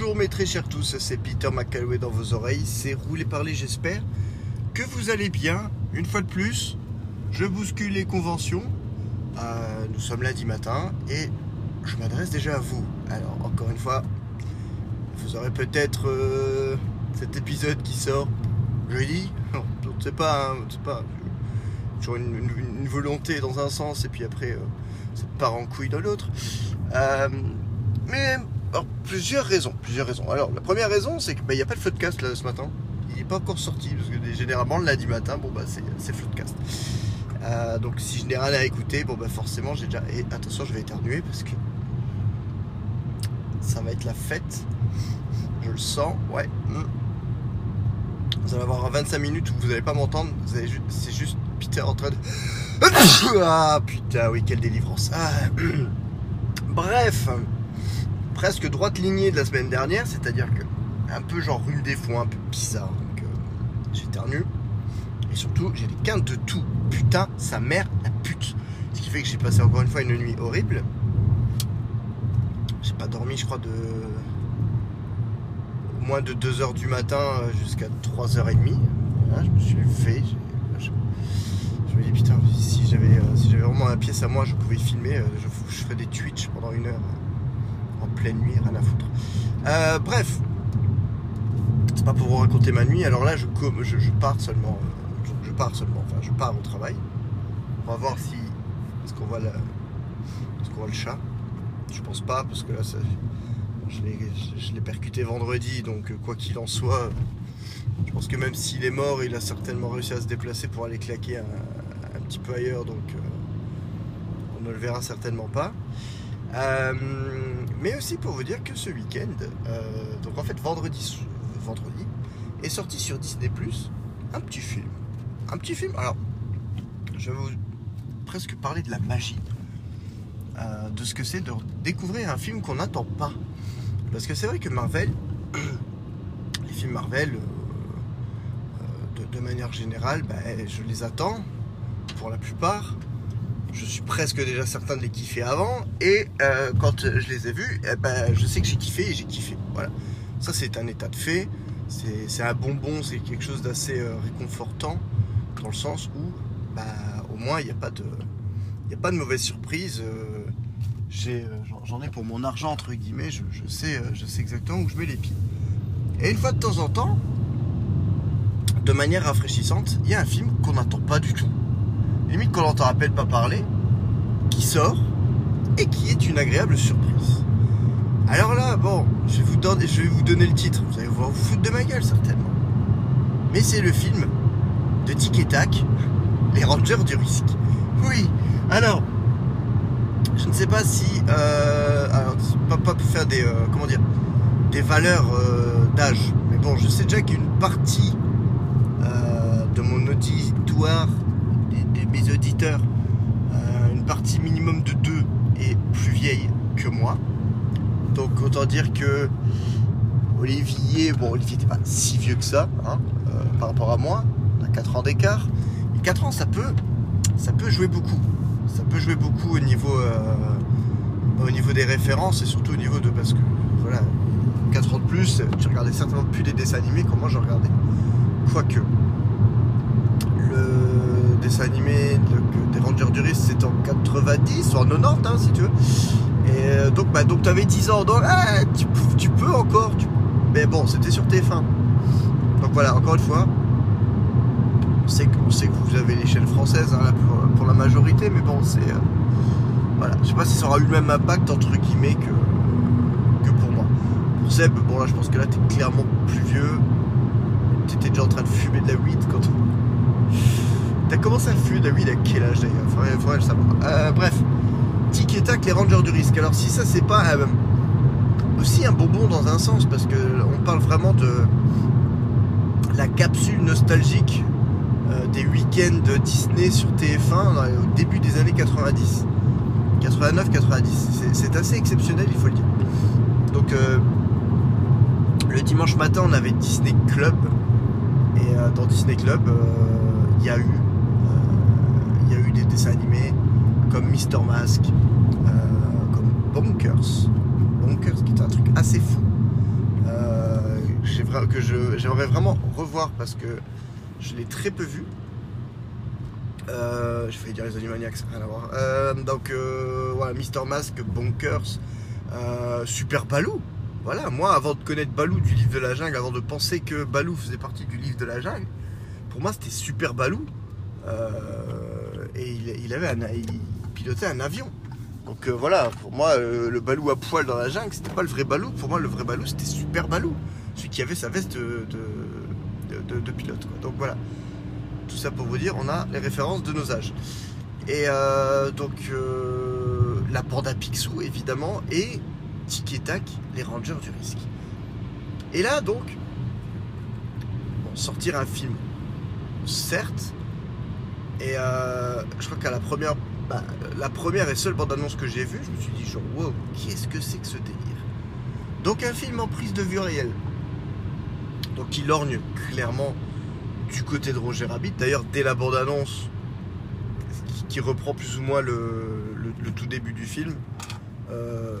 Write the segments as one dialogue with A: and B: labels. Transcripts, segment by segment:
A: Bonjour mes très chers tous, c'est Peter McCalloway dans vos oreilles, c'est Roulé Parler j'espère que vous allez bien. Une fois de plus, je bouscule les conventions. Euh, nous sommes lundi matin et je m'adresse déjà à vous. Alors encore une fois, vous aurez peut-être euh, cet épisode qui sort jeudi. Ne sais pas, hein, pas. Toujours une volonté dans un sens et puis après euh, ça part en couille dans l'autre. Euh, mais alors, plusieurs raisons, plusieurs raisons. Alors la première raison c'est qu'il n'y a pas de podcast là ce matin. Il n'est pas encore sorti parce que généralement le lundi matin, bon bah c'est Floodcast. Euh, donc si je n'ai rien à écouter, bon bah forcément j'ai déjà. Et attention, je vais éternuer parce que ça va être la fête. Je le sens, ouais. Mm. Vous allez avoir 25 minutes où vous n'allez pas m'entendre. C'est juste Peter en train de. Ah putain, oui, quelle délivrance. Ah. Bref, presque droite lignée de la semaine dernière, c'est-à-dire que un peu genre rhume des foins, un peu bizarre. Donc euh, j'éternue. Et surtout, j'ai des quintes de tout. Putain, sa mère, la pute. Ce qui fait que j'ai passé encore une fois une nuit horrible. J'ai pas dormi, je crois, de. moins de 2h du matin euh, jusqu'à 3h30. Voilà, je me suis levé. Je, me dis, putain, si j'avais euh, si j'avais vraiment la pièce à moi, je pouvais filmer. euh, je ferais des Twitch pendant une heure. En pleine nuit, rien à foutre. Euh, bref. C'est pas pour vous raconter ma nuit. Alors là, je, pars seulement. euh, Je, pars seulement. Enfin, je pars au travail. On va voir si. Est-ce qu'on voit, la, est-ce qu'on voit le chat? Je pense pas, parce que là, je l'ai, percuté vendredi. Donc, euh, quoi qu'il en soit, je pense que même s'il est mort, il a certainement réussi à se déplacer pour aller claquer un, petit peu ailleurs. Donc, on ne le verra certainement pas. Mais aussi pour vous dire que ce week-end, euh, donc en fait vendredi, vendredi, est sorti sur Disney un petit film. Un petit film. Alors, je vais vous presque parler de la magie, euh, de ce que c'est de découvrir un film qu'on n'attend pas. Parce que c'est vrai que Marvel, les films Marvel, euh, de, manière générale, bah, je les attends pour la plupart je suis presque déjà certain de les kiffer avant. Et euh, quand je les ai vus, eh ben, je sais que j'ai kiffé et j'ai kiffé. Voilà. Ça, c'est un état de fait. C'est un bonbon, c'est quelque chose d'assez euh, réconfortant dans le sens où, bah, au moins, il n'y a pas de, mauvaise surprise. euh, j'en- ai pour mon argent entre guillemets. Je, sais, je sais exactement où je mets les pieds. Et une fois de temps en temps, de manière rafraîchissante, il y a un film qu'on n'attend pas du tout limite qu'on n'entend à peine pas parler, qui sort et qui est une agréable surprise. Alors là, bon, je vais vous donner, je vais vous donner le titre. Vous allez vous foutre de ma gueule certainement. Mais c'est le film de Tic et Tac, Les Rangers du risque. Oui. Alors, je ne sais pas si, euh, alors, pas, pas pour faire des, euh, comment dire, des valeurs euh, d'âge. Mais bon, je sais déjà qu'une partie de mon auditoire mes auditeurs, euh, une partie minimum de deux est plus vieille que moi. Donc autant dire que Olivier, bon Olivier n'était pas si vieux que ça hein, euh, par rapport à moi, on a 4 ans d'écart. Mais 4 ans ça peut, ça peut jouer beaucoup. Ça peut jouer beaucoup au niveau, euh, au niveau des références et surtout au niveau de parce que voilà, 4 ans de plus, tu regardais certainement plus des dessins animés comme moi je regardais. Quoique le dessin animé de- des Rangers du Risque c'est en 90 ou en 90 hein, si tu veux. Et euh, donc bah donc t'avais 10 ans. Donc ah, tu, peux- tu encore tu- mais bon c'était sur TF1 donc voilà encore une fois on sait que, on sait que vous avez les chaînes françaises hein, pour la majorité mais bon c'est euh, voilà. Je sais pas si ça aura eu le même impact entre guillemets que, que pour moi. Pour Seb bon là je pense que là t'es clairement plus vieux. T'étais déjà en train de fumer de la weed quand T'as commencé à weed à quel âge d'ailleurs. Euh, bref, Tic et Tac, les Rangers du risque. Alors si ça c'est pas euh, aussi un bonbon dans un sens, parce que on parle vraiment de la capsule nostalgique euh, des week-ends de Disney sur TF1 dans- au début des années 90. 89-90. C'est- assez exceptionnel, il faut le dire. Donc le dimanche matin on avait Disney Club. Et dans Disney Club, il y a eu il y a eu des dessins animés comme Mister Mask, euh, comme Bonkers. Bonkers qui est un truc assez fou. que je, j'aimerais vraiment revoir parce que je l'ai très peu vu. Euh, je vais dire les Animaniacs, rien à voir. Euh, donc euh, voilà, Mister Mask, Bonkers, euh, Super Baloo. Voilà, moi avant de connaître Baloo du livre de la jungle, avant de penser que Baloo faisait partie du livre de la jungle, pour moi c'était Super Baloo. Et il, avait un, il pilotait un avion. Donc euh, voilà, pour moi euh, le Baloo à poil dans la jungle, c'était pas le vrai Baloo. Pour moi le vrai Baloo c'était Super Baloo, celui qui avait sa veste de, pilote. Donc voilà. Tout ça pour vous dire, on a les références de nos âges. Et euh, donc, la Panda Picsou, évidemment, et Tic et Tac, les Rangers du risque. Et là, donc, sortir un film, certes, et euh, je crois qu'à la première, bah, la première et seule bande-annonce que j'ai vue, je me suis dit, genre, wow, qu'est-ce que c'est que ce délire? Donc, un film en prise de vue réelle. Donc, qui lorgne clairement du côté de Roger Rabbit. D'ailleurs, dès la bande-annonce, qui, reprend plus ou moins le, tout début du film, euh,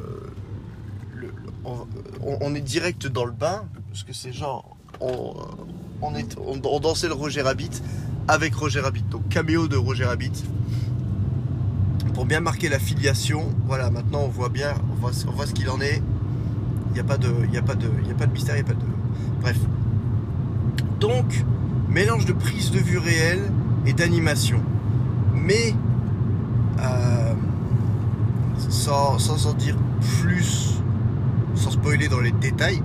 A: on, est direct dans le bain, parce que c'est genre, on, on, on dansait le Roger Rabbit avec Roger Rabbit, donc caméo de Roger Rabbit. Pour bien marquer la filiation, voilà, maintenant on voit bien, on voit, ce qu'il en est. Il n'y a pas de, a a pas de mystère, il n'y a pas de, bref. Donc, mélange de prise de vue réelle et d'animation. Mais euh, sans, sans en dire plus, sans spoiler dans les détails,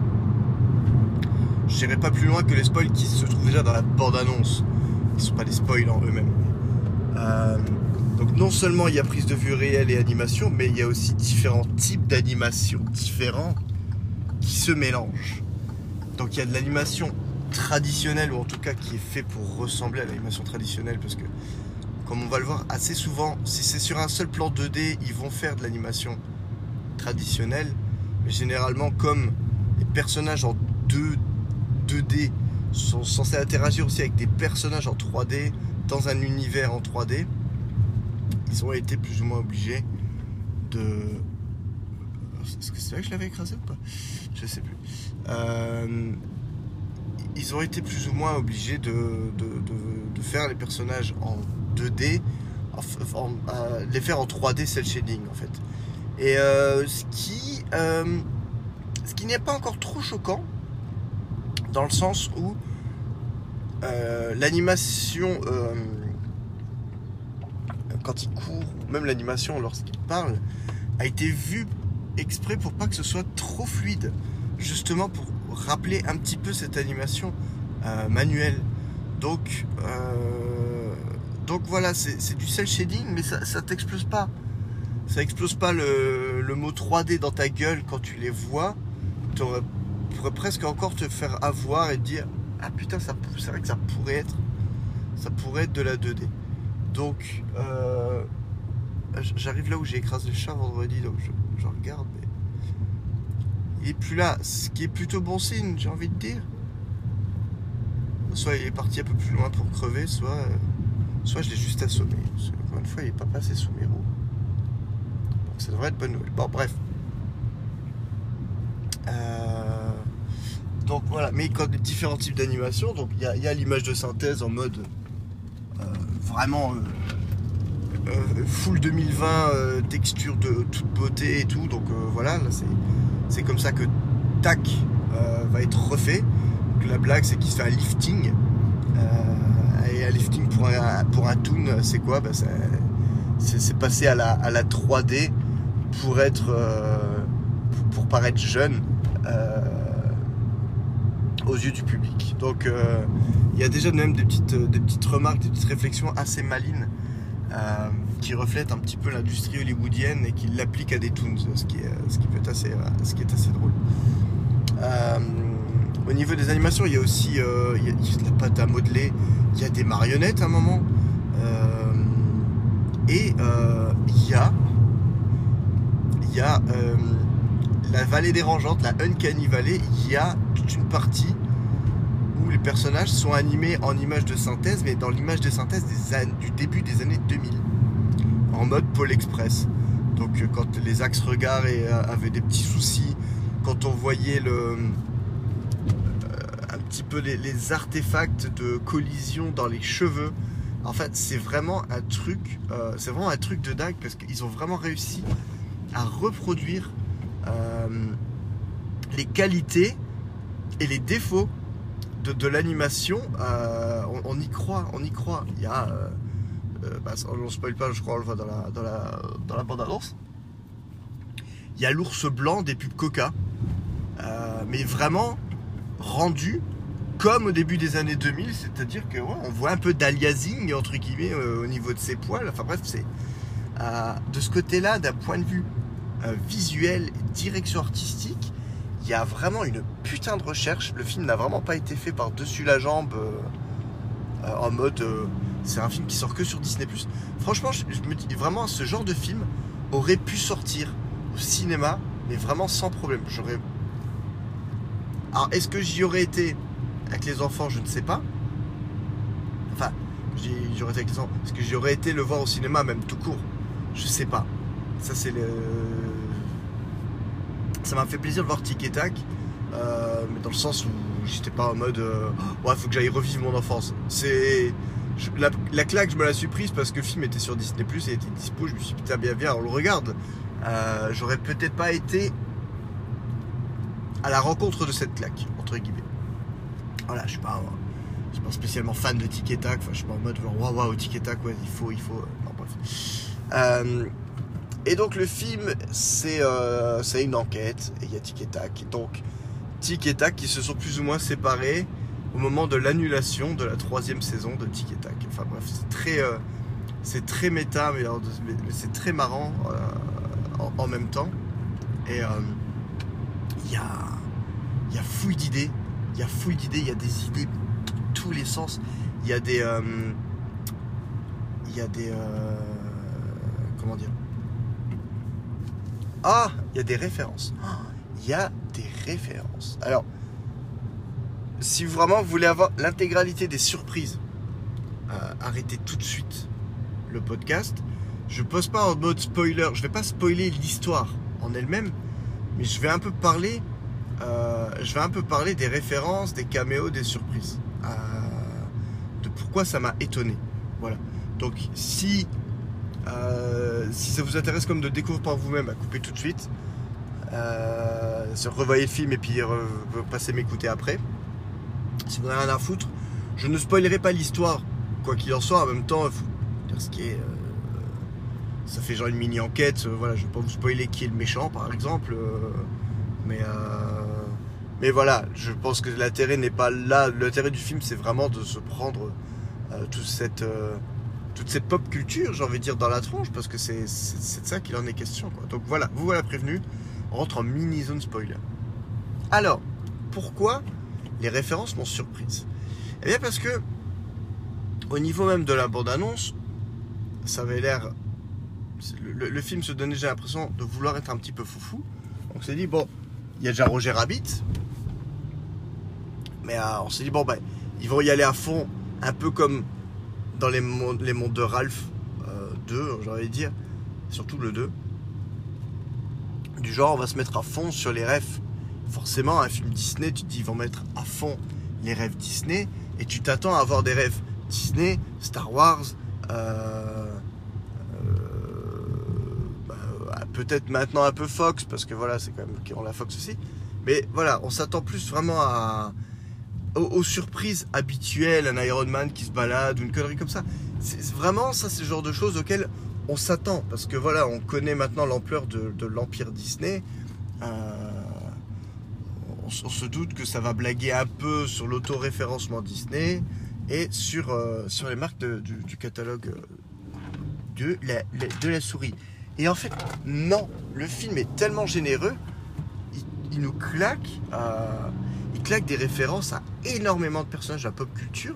A: je n'irai pas plus loin que les spoils qui se trouvent déjà dans la bande-annonce. Ne sont pas des spoils en eux-mêmes. Euh, donc non seulement il y a prise de vue réelle et animation, mais il y a aussi différents types d'animation différents qui se mélangent. Donc il y a de l'animation traditionnelle ou en tout cas qui est fait pour ressembler à l'animation traditionnelle parce que comme on va le voir assez souvent si c'est sur un seul plan 2D ils vont faire de l'animation traditionnelle mais généralement comme les personnages en 2, 2D sont censés interagir aussi avec des personnages en 3D dans un univers en 3D ils ont été plus ou moins obligés de est-ce que c'est vrai que je l'avais écrasé ou pas? Je sais plus. Euh, ils ont été plus ou moins obligés de, de, de- faire les personnages en 2D, en, en- les faire en 3D cel shading en fait. Et euh, ce qui, euh, ce qui n'est pas encore trop choquant, dans le sens où euh, l'animation, euh, quand il court, ou même l'animation lorsqu'il parle, a été vue exprès pour pas que ce soit trop fluide, justement pour rappeler un petit peu cette animation euh, manuelle. Donc, donc voilà, c'est du cel shading, mais ça, t'explose pas. Ça explose pas le, le mot 3D dans ta gueule quand tu les vois. Pourrais presque encore te faire avoir et te dire ah putain, ça c'est vrai que ça pourrait être, ça pourrait être de la 2D. Donc, euh, j'arrive là où j'ai écrasé le chat vendredi, donc je, regarde. Mais il est plus là, ce qui est plutôt bon signe, j'ai envie de dire. Soit il est parti un peu plus loin pour crever, soit, euh, soit je l'ai juste assommé. Encore une fois, il n'est pas passé sous mes roues. Donc ça devrait être bonne nouvelle. Bon, bref. Euh, donc voilà, mais quand différents types d'animation, donc il y a, l'image de synthèse en mode euh, vraiment euh, euh, full 2020, euh, texture de toute beauté et tout. Donc voilà, là c'est comme ça que Tac va être refait. Donc, la blague, c'est qu'il se fait un lifting. Et un lifting pour un, pour un toon, c'est quoi? Bah, c'est- passer à la, à la 3D pour être. pour, paraître jeune aux yeux du public. Donc euh, il y a déjà même des petites, des petites remarques, des petites réflexions assez malines euh, qui reflètent un petit peu l'industrie hollywoodienne et qui l'appliquent à des toons, ce qui est, ce qui peut être assez, euh, ce qui est assez drôle. Euh, au niveau des animations, il y a aussi euh, de la pâte à modeler, il y a des marionnettes à un moment, euh, et euh, il y a, y a euh, la vallée dérangeante, la Uncanny Valley, il y a une partie où les personnages sont animés en images de synthèse, mais dans l'image de synthèse des du début des années 2000, en mode Pôle Express. Donc euh, quand les axes regards euh, avaient des petits soucis, quand on voyait le, euh, petit peu les, artefacts de collision dans les cheveux. En fait, c'est vraiment un truc, c'est vraiment un truc de dingue parce qu'ils ont vraiment réussi à reproduire les qualités et les défauts de, l'animation. Euh, on, y croit, on y croit. Il y a, euh, euh, bah, on ne spoil pas, je crois, on le voit dans la, dans la, dans la bande annonce. Il y a l'ours blanc des pubs Coca, Euh, mais vraiment rendu comme au début des années 2000, c'est-à-dire que on voit un peu d'aliasing entre guillemets au niveau de ses poils. Enfin bref, c'est de ce côté-là, d'un point de vue visuel, direction artistique, il y a vraiment une putain de recherche. Le film n'a vraiment pas été fait par dessus la jambe euh, euh, en mode euh, c'est un film qui sort que sur Disney+. Franchement, je, me dis vraiment ce genre de film aurait pu sortir au cinéma, mais vraiment sans problème. J'aurais alors, est-ce que j'y aurais été avec les enfants? Je ne sais pas. Enfin, j'y j'y aurais été avec les enfants. Est-ce que j'y aurais été le voir au cinéma, même tout court? Je sais pas. Ça, c'est le. Ça m'a fait plaisir de voir Tic et euh, mais dans le sens où j'étais pas en mode. euh, ouais, faut que j'aille revivre mon enfance. C'est. La, la claque, je me la suis prise parce que le film était sur Disney, et était dispo. Je me suis dit, putain, bien, bien, on le regarde. Euh, J'aurais peut-être pas été à la rencontre de cette claque, entre guillemets. Voilà, je suis pas, je suis pas spécialement fan de Tic et enfin, je suis pas en mode waouh waouh Tic et Tac, ouais, il faut, il faut. euh, Non, bref. Euh, et donc le film, c'est euh, une enquête, et il y a Tic et Tac. Donc, Tic et Tac qui se sont plus ou moins séparés au moment de l'annulation de la troisième saison de Tic et Tac. Enfin bref, c'est très, euh, très méta, mais, alors, mais- c'est très marrant euh, en, même temps. Et euh, il y a, y a fouille d'idées, il y a fouille d'idées, il y a des idées tous les sens. Il y a des, euh, il y a des, euh, comment dire Ah, il y a des références. Il y a des références. Alors, si vraiment vous voulez avoir l'intégralité des surprises, euh, arrêtez tout de suite le podcast. Je pose pas en mode spoiler. Je vais pas spoiler l'histoire en elle-même, mais je vais un peu parler. euh, je un peu parler des références, des caméos, des surprises, euh, de pourquoi ça m'a étonné. Voilà. Donc si euh, si ça vous intéresse comme de découvrir par vous-même, à couper tout de suite. Euh, revoyez le film et puis re- passez m'écouter après. Si vous n'avez rien à foutre, je ne spoilerai pas l'histoire, quoi qu'il en soit. En même temps, faut dire ce euh, ça fait genre une mini enquête. euh, voilà, je vais pas vous spoiler qui est le méchant, par exemple. euh, mais euh, mais voilà, je pense que l'intérêt n'est pas là. L'intérêt du film, c'est vraiment de se prendre euh, toute cette euh, toute cette pop culture, j'ai envie de dire, dans la tronche, parce que c'est de ça qu'il en est question. Quoi. Donc voilà, vous voilà prévenu. On rentre en mini zone spoiler. Alors, pourquoi les références m'ont surprise? Eh bien parce que au niveau même de la bande-annonce, ça avait l'air. Le, film se donnait, j'ai l'impression, de vouloir être un petit peu foufou. On s'est dit, bon, il y a déjà Roger Rabbit. Mais euh, on s'est dit, bon, ben, ils vont y aller à fond, un peu comme dans les mondes, les mondes de Ralph euh, 2, j'ai envie de dire, surtout le 2. Du genre, on va se mettre à fond sur les rêves. Forcément, un film Disney, tu te dis, ils vont mettre à fond les rêves Disney, et tu t'attends à avoir des rêves Disney, Star Wars, euh, euh, bah, peut-être maintenant un peu Fox, parce que voilà, c'est quand même qui ont la Fox aussi. Mais voilà, on s'attend plus vraiment à, aux, surprises habituelles, un Iron Man qui se balade ou une connerie comme ça. C'est vraiment ça, c'est le genre de choses auxquelles on s'attend parce que voilà, on connaît maintenant l'ampleur de, l'empire Disney. Euh, on, se doute que ça va blaguer un peu sur l'autoréférencement Disney et sur, euh, sur les marques du, catalogue euh, de la, souris. Et en fait, non, le film est tellement généreux, il, nous claque, claque des références à énormément de personnages de la pop culture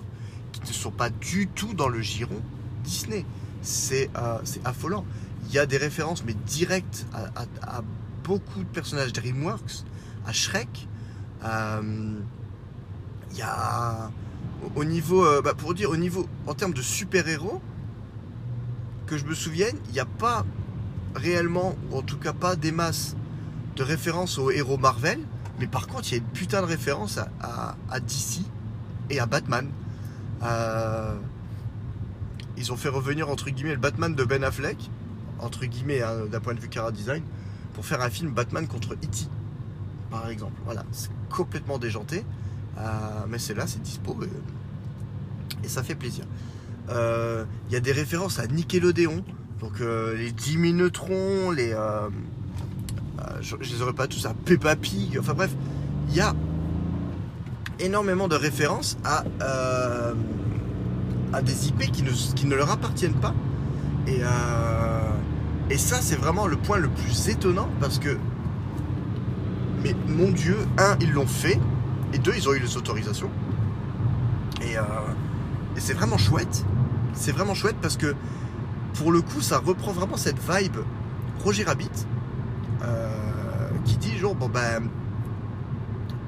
A: qui ne sont pas du tout dans le giron Disney. C'est euh, affolant. Il y a des références, mais directes à, beaucoup de personnages DreamWorks, à Shrek. Euh, Il y a au- au niveau, euh, bah, pour dire au niveau, en termes de super-héros, que je me souvienne, il n'y a pas réellement, ou en tout cas pas des masses de références aux héros Marvel, Mais par contre, il y a une putain de référence à, DC et à Batman. Euh, ils ont fait revenir entre guillemets le Batman de Ben Affleck, entre guillemets hein, d'un point de vue cara design, pour faire un film Batman contre E.T. Par exemple. Voilà, c'est complètement déjanté. Euh, mais c'est là, c'est dispo et, ça fait plaisir. Euh, il y a des références à Nickelodeon, donc les Jimmy Neutron, les je, je, les aurais pas tous à Peppa Pig. Enfin bref, il y a énormément de références à, euh, des IP qui ne, leur appartiennent pas. Et, euh, et ça, c'est vraiment le point le plus étonnant parce que, mais mon Dieu, un, ils l'ont fait, et deux, ils ont eu les autorisations. Et, euh, et c'est vraiment chouette. C'est vraiment chouette parce que, pour le coup, ça reprend vraiment cette vibe Roger Rabbit bon ben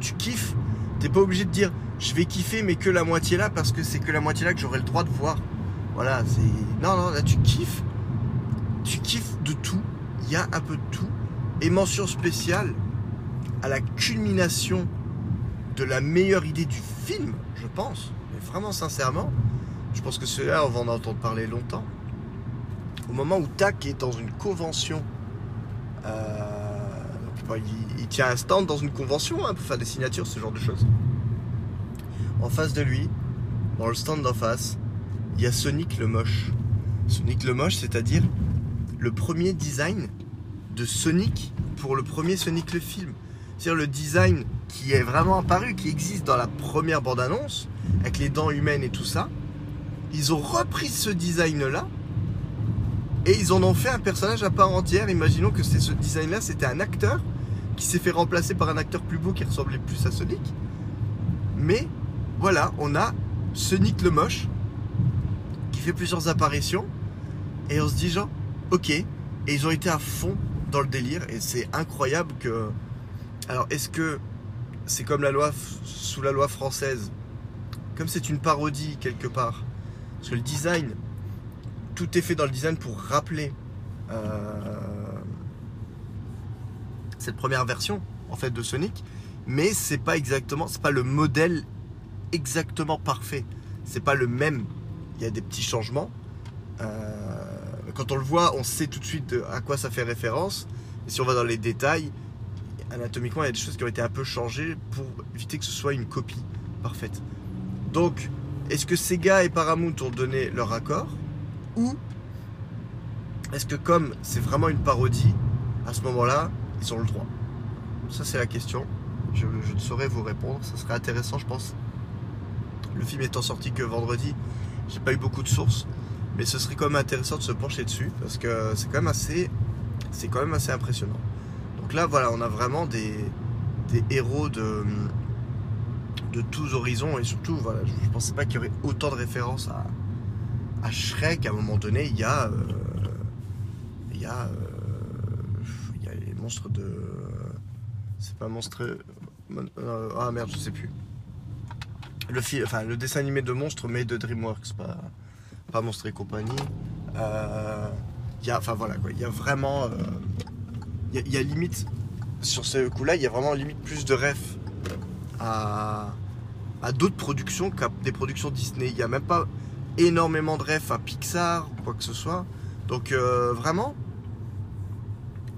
A: tu kiffes, t'es pas obligé de dire je vais kiffer mais que la moitié là parce que c'est que la moitié là que j'aurai le droit de voir. Voilà, c'est. Non, non, là tu kiffes. Tu kiffes de tout. Il y a un peu de tout. Et mention spéciale à la culmination de la meilleure idée du film, je pense. Mais vraiment sincèrement, je pense que celui-là, on va en entendre parler longtemps. Au moment où Tac est dans une convention euh, il, tient un stand dans une convention hein, pour faire des signatures, ce genre de choses. En face de lui, dans le stand d'en face, il y a Sonic le Moche. Sonic le Moche, c'est-à-dire le premier design de Sonic pour le premier Sonic le film. C'est-à-dire le design qui est vraiment apparu, qui existe dans la première bande-annonce, avec les dents humaines et tout ça. Ils ont repris ce design-là et ils en ont fait un personnage à part entière. Imaginons que ce design-là, c'était un acteur qui s'est fait remplacer par un acteur plus beau qui ressemblait plus à Sonic. Mais voilà, on a Sonic le moche qui fait plusieurs apparitions et on se dit genre, ok, et ils ont été à fond dans le délire et c'est incroyable que. Alors est-ce que c'est comme la loi sous la loi française, comme c'est une parodie quelque part, parce que le design, tout est fait dans le design pour rappeler. Euh, cette première version en fait de Sonic, mais c'est pas exactement, c'est pas le modèle exactement parfait. C'est pas le même. Il y a des petits changements. Euh, quand on le voit, on sait tout de suite à quoi ça fait référence. Et si on va dans les détails, anatomiquement, il y a des choses qui ont été un peu changées pour éviter que ce soit une copie parfaite. Donc, est-ce que Sega et Paramount ont donné leur accord Ou est-ce que comme c'est vraiment une parodie, à ce moment-là, ont le droit Ça, c'est la question. Je, ne saurais vous répondre. Ça serait intéressant, je pense. Le film étant sorti que vendredi, j'ai pas eu beaucoup de sources, mais ce serait quand même intéressant de se pencher dessus parce que c'est quand même assez, c'est quand même assez impressionnant. Donc là, voilà, on a vraiment des, héros de de tous horizons et surtout, voilà, je, ne pensais pas qu'il y aurait autant de références à, à Shrek. À un moment donné, il y a, euh, il y a euh, monstre de. C'est pas monstre. Euh, ah merde, je sais plus. Le, film, enfin, le dessin animé de monstre, mais de Dreamworks, pas, pas Monstre et compagnie. Euh, y a, enfin voilà quoi, il y a vraiment. Il euh, y, a limite, sur ce coup-là, il y a vraiment limite plus de refs à, à d'autres productions qu'à des productions Disney. Il n'y a même pas énormément de refs à Pixar ou quoi que ce soit. Donc euh, vraiment,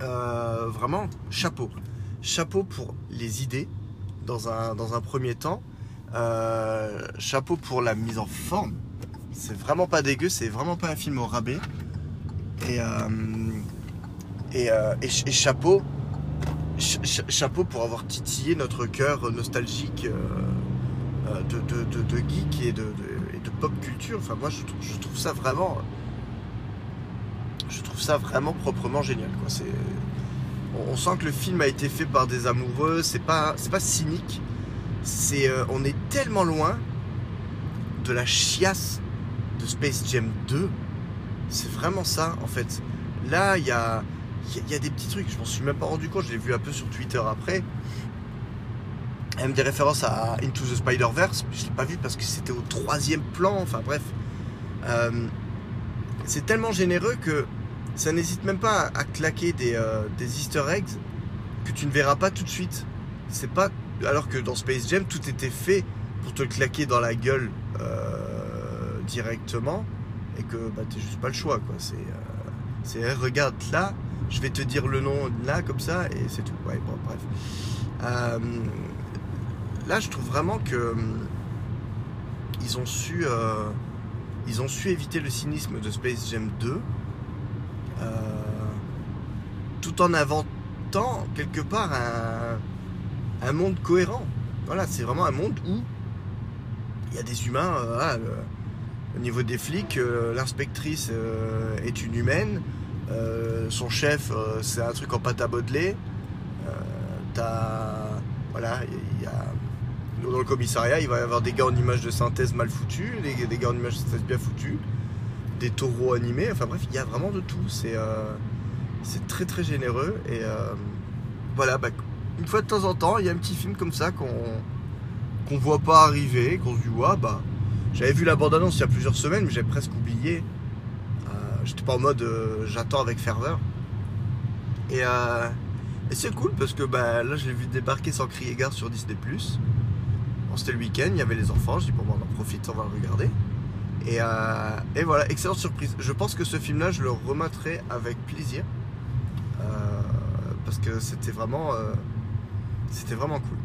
A: euh, vraiment, chapeau. Chapeau pour les idées, dans un, dans un premier temps. Euh, chapeau pour la mise en forme. C'est vraiment pas dégueu, c'est vraiment pas un film au rabais. Et, euh, et, chapeau, chapeau pour avoir titillé notre cœur nostalgique de, de, geek et de, pop culture. Enfin, moi, je trouve ça vraiment je trouve ça vraiment proprement génial. Quoi. On, sent que le film a été fait par des amoureux. C'est pas, pas cynique. Euh, on est tellement loin de la chiasse de Space Jam 2. C'est vraiment ça, en fait. Là, il y a, y, a des petits trucs. Je m'en suis même pas rendu compte. Je l'ai vu un peu sur Twitter après. Même des références à Into the Spider-Verse. Je l'ai pas vu parce que c'était au troisième plan. Enfin bref. Euh, c'est tellement généreux que ça n'hésite même pas à claquer des, euh, des easter eggs que tu ne verras pas tout de suite. c'est pas. Alors que dans Space Jam, tout était fait pour te claquer dans la gueule euh, directement et que bah, t'es juste pas le choix, quoi. C'est. euh, c'est regarde là, je vais te dire le nom là comme ça et c'est tout. Bref. Là, je trouve vraiment que ils ont su, ils ont su éviter le cynisme de Space Jam 2, euh, tout en inventant quelque part un, monde cohérent. Voilà, c'est vraiment un monde où il y a des humains. euh, au niveau des flics, euh, l'inspectrice euh, est une humaine. euh, son chef, euh, c'est un truc en pâte à modeler. Euh. Voilà. Dans le commissariat, il va y avoir des gars en images de synthèse mal foutus, des, des gars en images de synthèse bien foutus, des taureaux animés. Enfin bref, il y a vraiment de tout. C'est euh, très très généreux. Et euh, voilà, bah, une fois de temps en temps, il y a un petit film comme ça qu'on qu'on voit pas arriver, qu'on se dit, bah. J'avais vu la bande-annonce il y a plusieurs semaines, mais j'avais presque oublié. Euh, J'étais pas en mode j'attends avec ferveur. Et, et c'est cool parce que bah, là, je l'ai vu débarquer sans crier gare sur Disney. C'était le week-end, il y avait les enfants. Je dis, bon, bah, on en profite, on va le regarder. Et, euh, et voilà, excellente surprise. Je pense que ce film-là, je le remettrai avec plaisir. Euh, parce que c'était vraiment, euh, c'était vraiment cool.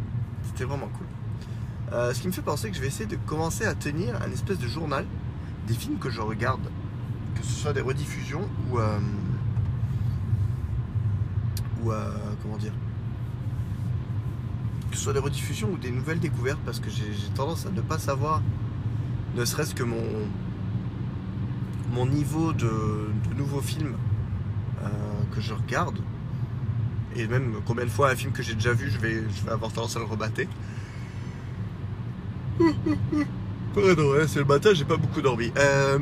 A: C'était vraiment cool. Ce qui me fait penser que je vais essayer de commencer à tenir un espèce de journal des films que je regarde, que ce soit des rediffusions ou comment dire, que ce soit des rediffusions ou des nouvelles découvertes, parce que j'ai tendance à ne pas savoir, ne serait-ce que mon niveau de, nouveaux films euh, que je regarde, et même combien de fois un film que j'ai déjà vu, je vais, je vais avoir tendance à le rebattre. Pardon, ouais, c'est le matin, j'ai pas beaucoup dormi. Euh,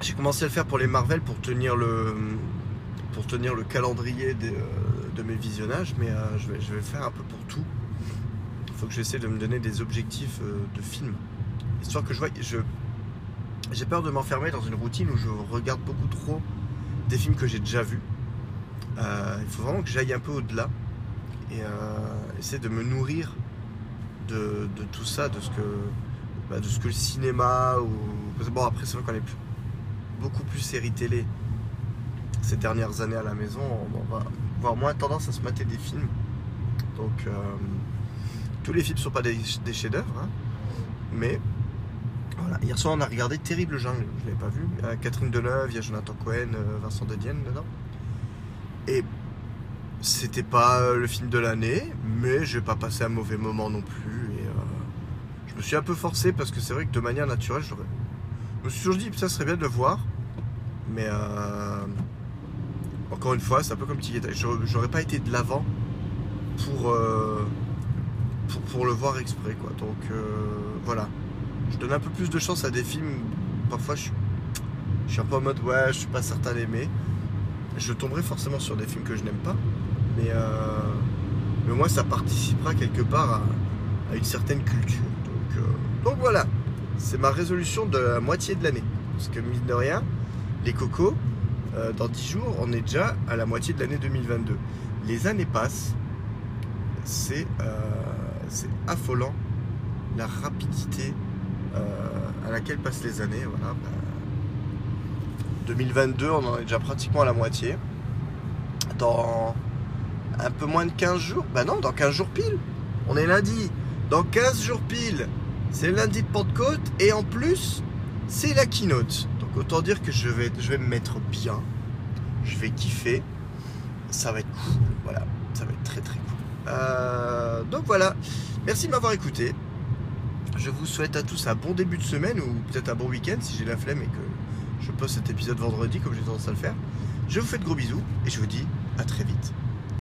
A: j'ai commencé à le faire pour les Marvel pour tenir le, pour tenir le calendrier euh, de mes visionnages, mais je, vais, je vais le faire un peu pour tout. Il faut que j'essaie de me donner des objectifs de film. Histoire que je vois. Je, j'ai peur de m'enfermer dans une routine où je regarde beaucoup trop des films que j'ai déjà vus. Euh, il faut vraiment que j'aille un peu au-delà et euh, essayer de me nourrir de, de tout ça, de ce que, bah, de ce que le cinéma ou bon après c'est vrai qu'on est beaucoup plus séries télé ces dernières années à la maison, on va avoir moins tendance à se mater des films. Donc euh, tous les films ne sont pas des, des chefs-d'œuvre, hein, mais Hier soir on a regardé Terrible Jungle, je l'avais pas vu. Il y a Catherine Deneuve, il y a Jonathan Cohen, euh, Vincent De Dienne dedans. Et c'était pas euh, le film de l'année, mais j'ai pas passé un mauvais moment non plus. Et euh, je me suis un peu forcé parce que c'est vrai que de manière naturelle. Je me suis toujours dit, ça serait bien de le voir, mais encore une fois, c'est un peu comme Tigeta. J'aurais pas été de l'avant pour, pour, pour le voir exprès, quoi. Donc voilà. Je donne un peu plus de chance à des films. Parfois, je suis, un peu en mode, ouais, je suis pas certain d'aimer. Je tomberai forcément sur des films que je n'aime pas, mais, euh, mais moi, ça participera quelque part à, une certaine culture. Donc, euh, donc voilà, c'est ma résolution de la moitié de l'année. Parce que mine de rien, les cocos, euh, dans 10 jours, on est déjà à la moitié de l'année 2022. Les années passent, c'est euh, affolant la rapidité à laquelle passent les années. Voilà, bah, 2022, on en est déjà pratiquement à la moitié. Dans un peu moins de 15 jours, bah non, dans 15 jours pile. On est lundi. Dans 15 jours pile, c'est lundi de Pentecôte et en plus, c'est la keynote. Donc autant dire que je vais, je vais me mettre bien. Je vais kiffer. Ça va être cool. Voilà, ça va être très très cool. Euh, donc voilà. Merci de m'avoir écouté. Je vous souhaite à tous un bon début de semaine ou peut-être un bon week-end si j'ai la flemme et que je poste cet épisode vendredi comme j'ai tendance à le faire. Je vous fais de gros bisous et je vous dis à très vite.